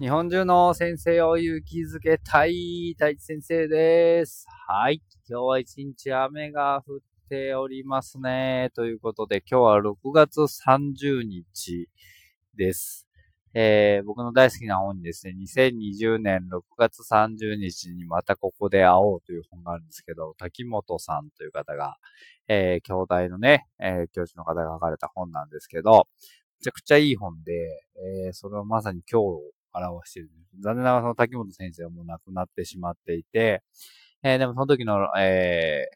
日本中の先生を勇気づけたい大地先生です。はい。今日は一日雨が降っておりますね。ということで、今日は6月30日です。えー、僕の大好きな本にですね、2020年6月30日にまたここで会おうという本があるんですけど、滝本さんという方が、えー、兄弟のね、えー、教授の方が書かれた本なんですけど、めちゃくちゃいい本で、えー、それをまさに今日表してる。残念ながらその滝本先生はもう亡くなってしまっていて、えー、でもその時の、え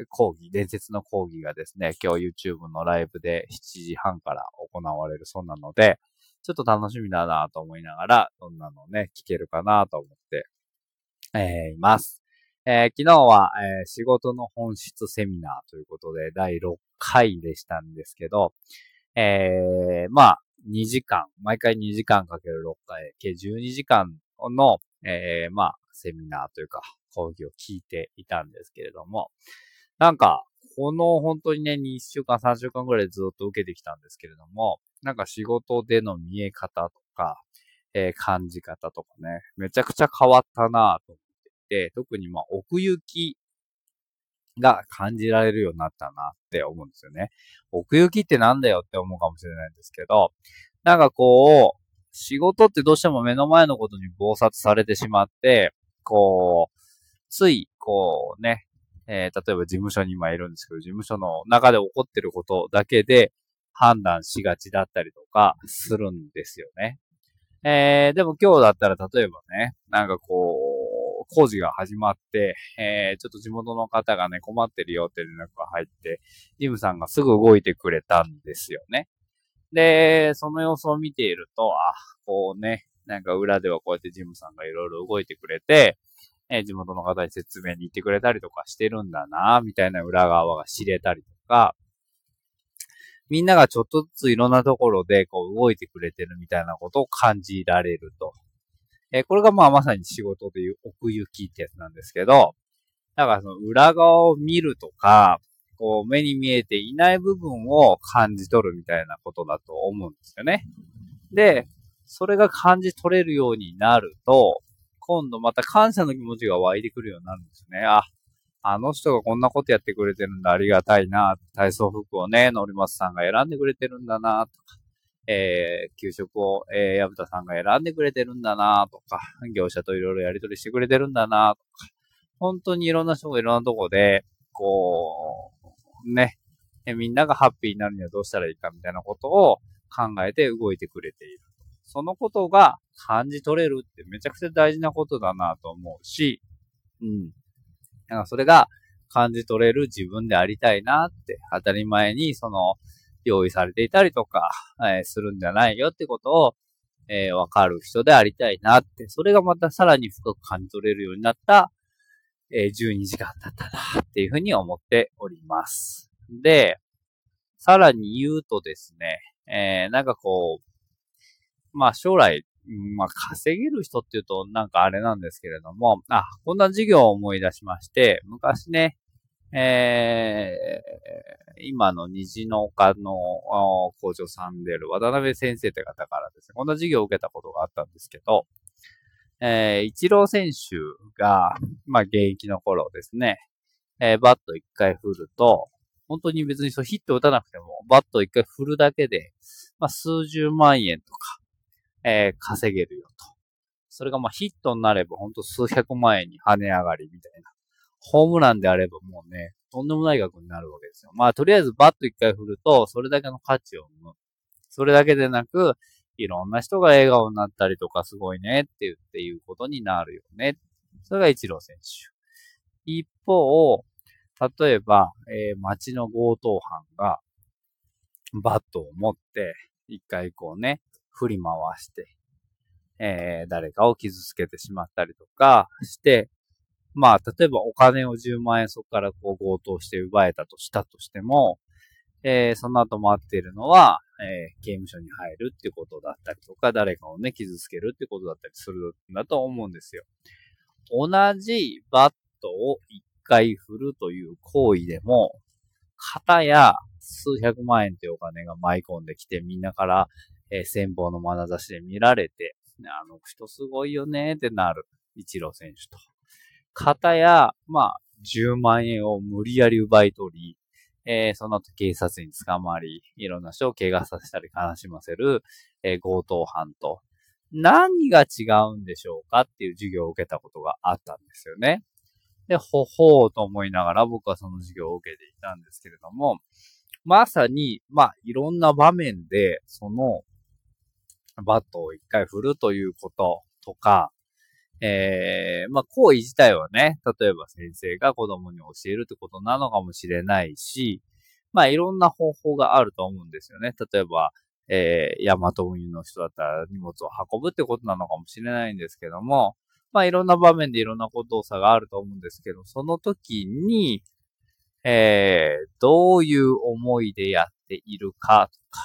ー、講義、伝説の講義がですね、今日 YouTube のライブで7時半から行われるそうなので、ちょっと楽しみだなと思いながら、どんなのね、聞けるかなと思って、えー、います。えー、昨日は、えー、仕事の本質セミナーということで、第6回でしたんですけど、えー、まあ、2時間、毎回2時間かける6回、計12時間の、えー、まあ、セミナーというか、講義を聞いていたんですけれども、なんか、この本当にね、2週間、3週間ぐらいずっと受けてきたんですけれども、なんか仕事での見え方とか、えー、感じ方とかね、めちゃくちゃ変わったなと思っていて、特にまあ奥行きが感じられるようになったなって思うんですよね。奥行きってなんだよって思うかもしれないんですけど、なんかこう、仕事ってどうしても目の前のことに暴殺されてしまって、こう、つい、こうね、えー、例えば事務所に今いるんですけど、事務所の中で起こってることだけで判断しがちだったりとかするんですよね。えー、でも今日だったら例えばね、なんかこう、工事が始まって、えー、ちょっと地元の方がね、困ってるよって連絡が入って、ジムさんがすぐ動いてくれたんですよね。で、その様子を見ていると、あ、こうね、なんか裏ではこうやってジムさんがいろいろ動いてくれて、えー、地元の方に説明に行ってくれたりとかしてるんだな、みたいな裏側が知れたりとか、みんながちょっとずついろんなところでこう動いてくれてるみたいなことを感じられると。えー、これがまあまさに仕事でいう奥行きってやつなんですけど、だからその裏側を見るとか、こう目に見えていない部分を感じ取るみたいなことだと思うんですよね。で、それが感じ取れるようになると、今度また感謝の気持ちが湧いてくるようになるんですね。あ、あの人がこんなことやってくれてるんだ、ありがたいな、体操服をね、のりますさんが選んでくれてるんだな、とか、えー、給食を、えー、矢蓋さんが選んでくれてるんだなとか、業者といろいろやり取りしてくれてるんだなとか、本当にいろんな人がいろんなとこで、こう、ね、みんながハッピーになるにはどうしたらいいかみたいなことを考えて動いてくれている。そのことが感じ取れるってめちゃくちゃ大事なことだなと思うし、うん。だからそれが感じ取れる自分でありたいなって当たり前にその用意されていたりとか、えー、するんじゃないよってことを、えー、わかる人でありたいなって、それがまたさらに深く感じ取れるようになった、えー、12時間だったなっていうふうに思っております。で、さらに言うとですね、えー、なんかこう、まあ将来、まあ稼げる人っていうとなんかあれなんですけれども、あ、こんな授業を思い出しまして、昔ね、えー、今の虹の丘の工場さんである渡辺先生って方からですね、こんな授業を受けたことがあったんですけど、えー、一郎選手が、まあ、現役の頃ですね、えー、バット一回振ると、本当に別にそうヒット打たなくても、バット一回振るだけで、まあ、数十万円とか、えー、稼げるよと。それがまヒットになれば本当数百万円に跳ね上がりみたいな。ホームランであればもうね、とんでもない額になるわけですよ。まあ、とりあえずバット一回振ると、それだけの価値を生む。それだけでなく、いろんな人が笑顔になったりとか、すごいねって言っていうことになるよね。それが一郎選手。一方、例えば、えー、街の強盗犯が、バットを持って、一回こうね、振り回して、えー、誰かを傷つけてしまったりとかして、まあ、例えばお金を10万円そこからこう強盗して奪えたとしたとしても、えー、その後待っているのは、えー、刑務所に入るってことだったりとか、誰かをね、傷つけるってことだったりするんだと思うんですよ。同じバットを一回振るという行為でも、型や数百万円というお金が舞い込んできて、みんなから、えー、先方の眼差しで見られて、あの人すごいよねってなる。一郎選手と。方や、まあ、10万円を無理やり奪い取り、えー、その後警察に捕まり、いろんな人を怪我させたり悲しませる、えー、強盗犯と、何が違うんでしょうかっていう授業を受けたことがあったんですよね。で、ほほうと思いながら僕はその授業を受けていたんですけれども、まさに、まあ、いろんな場面で、その、バットを一回振るということとか、えー、まあ、行為自体はね、例えば先生が子供に教えるってことなのかもしれないし、まあ、いろんな方法があると思うんですよね。例えば、えー、ヤマト運輸の人だったら荷物を運ぶってことなのかもしれないんですけども、まあ、いろんな場面でいろんな動作があると思うんですけど、その時に、えー、どういう思いでやっているかとか、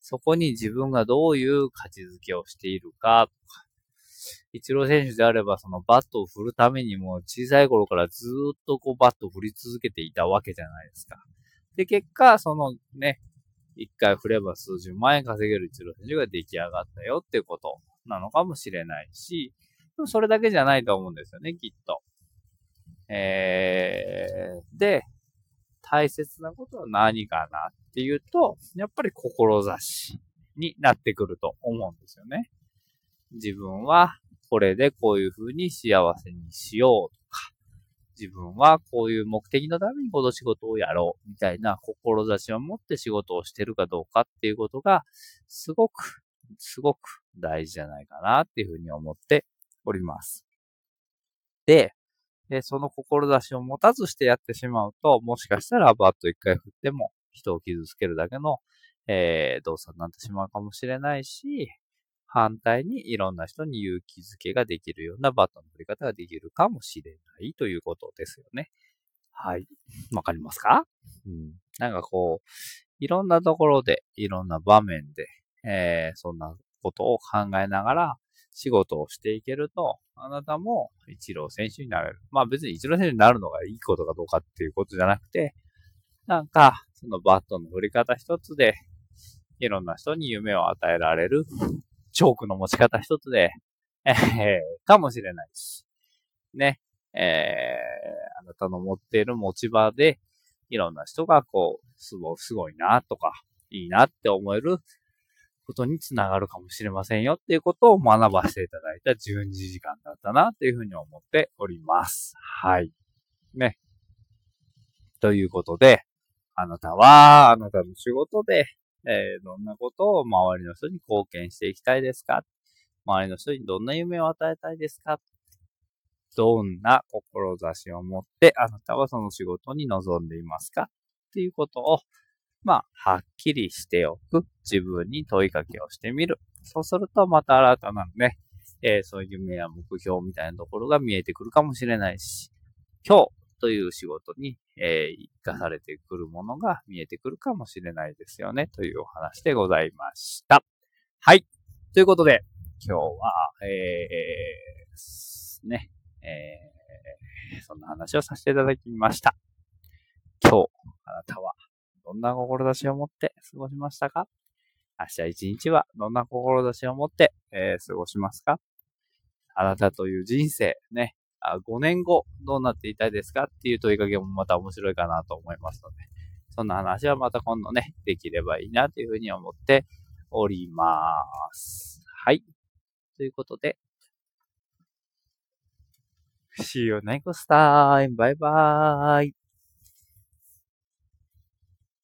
そこに自分がどういう価値づけをしているかとか、一郎選手であれば、そのバットを振るためにも、小さい頃からずっとこうバットを振り続けていたわけじゃないですか。で、結果、そのね、一回振れば数十万円稼げる一郎選手が出来上がったよっていうことなのかもしれないし、それだけじゃないと思うんですよね、きっと。えー、で、大切なことは何かなっていうと、やっぱり志になってくると思うんですよね。自分はこれでこういう風に幸せにしようとか、自分はこういう目的のためにこの仕事をやろうみたいな志を持って仕事をしてるかどうかっていうことが、すごく、すごく大事じゃないかなっていうふうに思っております。で、でその志を持たずしてやってしまうと、もしかしたらバット一回振っても人を傷つけるだけの、えー、動作になってしまうかもしれないし、反対にいろんな人に勇気づけができるようなバットの振り方ができるかもしれないということですよね。はい。わかりますか？うん。なんかこう、いろんなところで、いろんな場面で、えー、そんなことを考えながら仕事をしていけると、あなたも一郎選手になれる。まあ別に一郎選手になるのがいいことかどうかっていうことじゃなくて、なんか、そのバットの振り方一つで、いろんな人に夢を与えられるチョークの持ち方一つで、えー、かもしれないし、ね、えー、あなたの持っている持ち場で、いろんな人がこう、すごすごいなとか、いいなって思えることにつながるかもしれませんよっていうことを学ばせていただいた12時間だったなっていうふうに思っております。はい。ね。ということで、あなたは、あなたの仕事で、えー、どんなことを周りの人に貢献していきたいですか？周りの人にどんな夢を与えたいですか？どんな志を持ってあなたはその仕事に臨んでいますか？っていうことを、まあ、はっきりしておく。自分に問いかけをしてみる。そうすると、また新たなね、えー、そういう夢や目標みたいなところが見えてくるかもしれないし、今日という仕事に、えー、活かされてくるものが見えてくるかもしれないですよね、というお話でございました。はい。ということで、今日は、えー、ね、えー、そんな話をさせていただきました。今日、あなたはどんな志を持って過ごしましたか？明日一日はどんな志を持って、えー、過ごしますか？あなたという人生、ね、5年後どうなっていたいですかっていう問いかけもまた面白いかなと思いますので、そんな話はまた今度ね、できればいいなというふうに思っております。はい。ということで、See you next time. Bye bye.